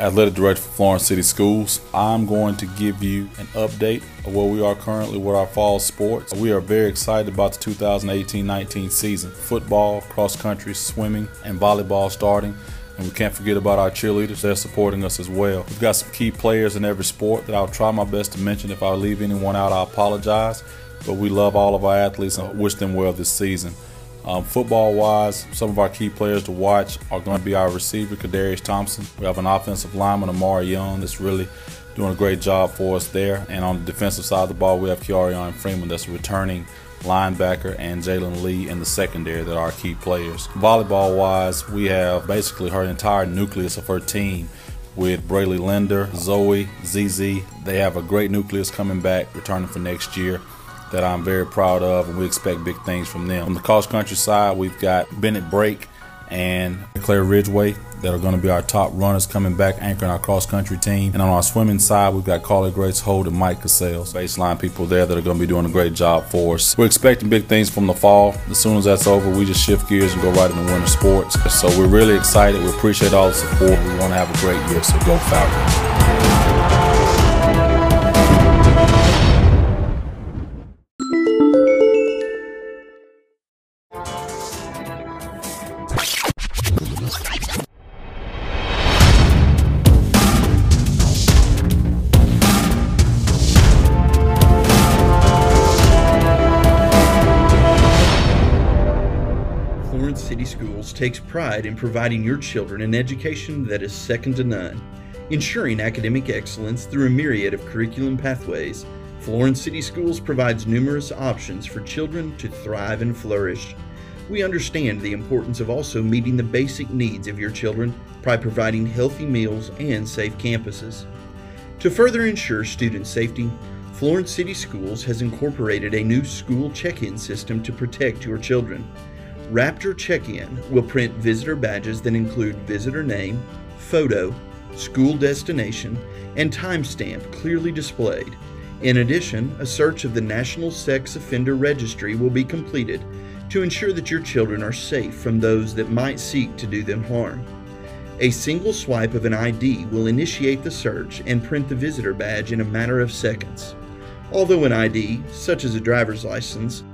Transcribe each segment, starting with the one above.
Athletic Director for Florence City Schools. I'm going to give you an update of where we are currently with our fall sports. We are very excited about the 2018 19 season. Football, cross country, swimming, and volleyball starting. And we can't forget about our cheerleaders. They're supporting us as well. We've got some key players in every sport that I'll try my best to mention. If I leave anyone out, I apologize. But we love all of our athletes and wish them well this season. Um, football wise, some of our key players to watch are going to be our receiver, Kadarius Thompson. We have an offensive lineman, Amari Young, that's really doing a great job for us there. And on the defensive side of the ball, we have Keorion Freeman, that's a returning linebacker, and Jalen Lee in the secondary that are key players. Volleyball wise, we have basically her entire nucleus of her team with Brayley Linder, Zoe, ZZ. They have a great nucleus coming back, returning for next year that I'm very proud of, and we expect big things from them. On the cross country side, we've got Bennett Brake and Claire Ridgeway that are going to be our top runners coming back, anchoring our cross country team. And on our swimming side, we've got Carly Grace Holt and Mike Cassels, baseline people there that are going to be doing a great job for us. We're expecting big things from the fall. As soon as that's over, we just shift gears and go right into winter sports. So we're really excited. We appreciate all the support. We want to have a great year, so go Falcons. Takes pride in providing your children an education that is second to none. Ensuring academic excellence through a myriad of curriculum pathways, Florence City Schools provides numerous options for children to thrive and flourish. We understand the importance of also meeting the basic needs of your children by providing healthy meals and safe campuses. To further ensure student safety, Florence City Schools has incorporated a new school check in system to protect your children. Raptor Check In will print visitor badges that include visitor name, photo, school destination, and timestamp clearly displayed. In addition, a search of the National Sex Offender Registry will be completed to ensure that your children are safe from those that might seek to do them harm. A single swipe of an ID will initiate the search and print the visitor badge in a matter of seconds. Although an ID, such as a driver's license,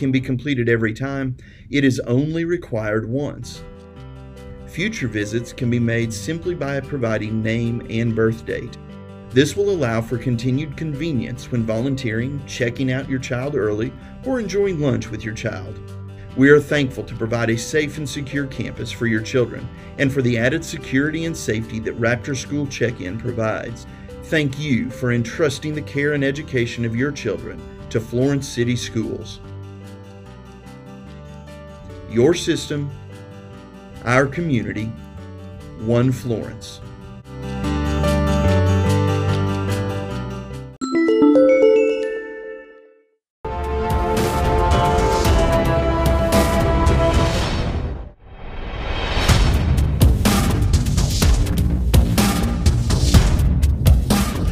can be completed every time, it is only required once. Future visits can be made simply by providing name and birth date. This will allow for continued convenience when volunteering, checking out your child early, or enjoying lunch with your child. We are thankful to provide a safe and secure campus for your children and for the added security and safety that Raptor School Check In provides. Thank you for entrusting the care and education of your children to Florence City Schools. Your system, our community, one Florence.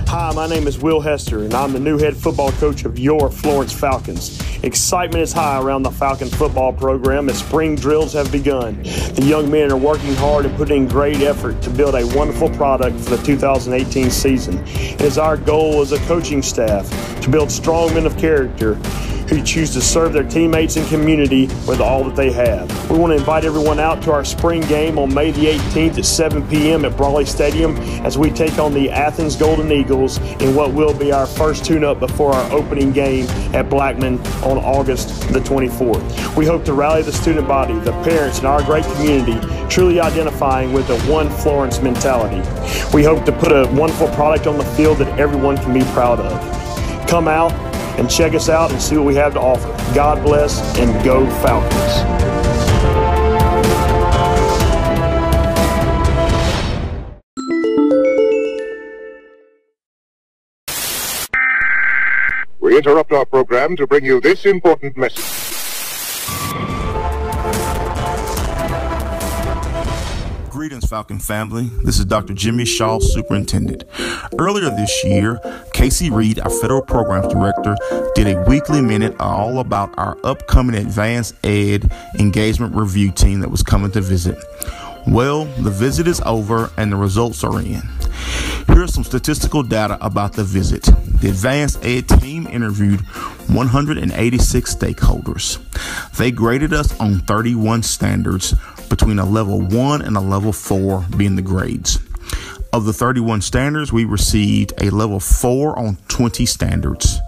Hi, my name is Will Hester, and I'm the new head football coach of your Florence Falcons. Excitement is high around the Falcon football program as spring drills have begun. The young men are working hard and putting in great effort to build a wonderful product for the 2018 season. It is our goal as a coaching staff to build strong men of character who choose to serve their teammates and community with all that they have. We want to invite everyone out to our spring game on May the 18th at 7 p.m. at Braly Stadium as we take on the Athens Golden Eagles in what will be our first tune-up before our opening game at Blackman on August the 24th. We hope to rally the student body, the parents, and our great community, truly identifying with the one Florence mentality. We hope to put a wonderful product on the field that everyone can be proud of. Come out, and check us out and see what we have to offer. God bless and go Falcons. We interrupt our program to bring you this important message. Greetings, Falcon family. This is Dr. Jimmy Shaw, Superintendent. Earlier this year, Casey Reed, our Federal Programs Director, did a weekly minute all about our upcoming AdvancED Engagement Review team that was coming to visit. Well, the visit is over and the results are in. Here are some statistical data about the visit. The AdvancED team interviewed 186 stakeholders. They graded us on 31 standards, between a level 1 and a level 4 being the grades. Of the 31 standards, we received a level 4 on 20 standards.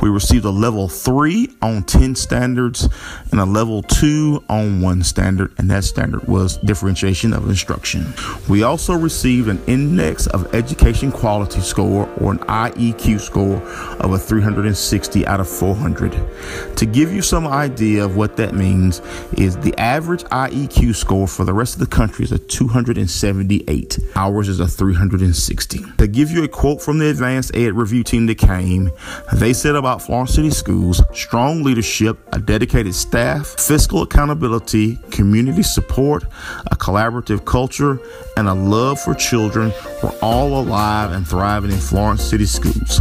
We received a level 3 on 10 standards and a level 2 on 1 standard, and that standard was differentiation of instruction. We also received an Index of Education Quality score or an IEQ score of a 360 out of 400. To give you some idea of what that means is the average IEQ score for the rest of the country is a 278. Ours is a 360. To give you a quote from the AdvancED review team that came, they said about Florence City Schools strong leadership, a dedicated staff, fiscal accountability, community support, a collaborative culture, and a love for children were all alive and thriving in Florence City Schools.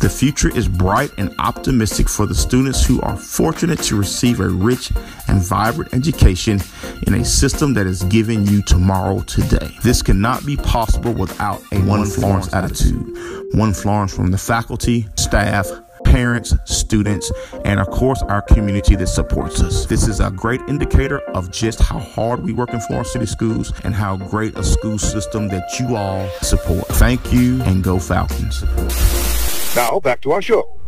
The future is bright and optimistic for the students who are fortunate to receive a rich and vibrant education in a system that is giving you tomorrow today. This cannot be possible without a One Florence attitude. One Florence from the faculty, staff, parents, students, and of course our community that supports us. This is a great indicator of just how hard we work in Florence City Schools and how great a school system that you all support. Thank you and go Falcons. Now back to our show.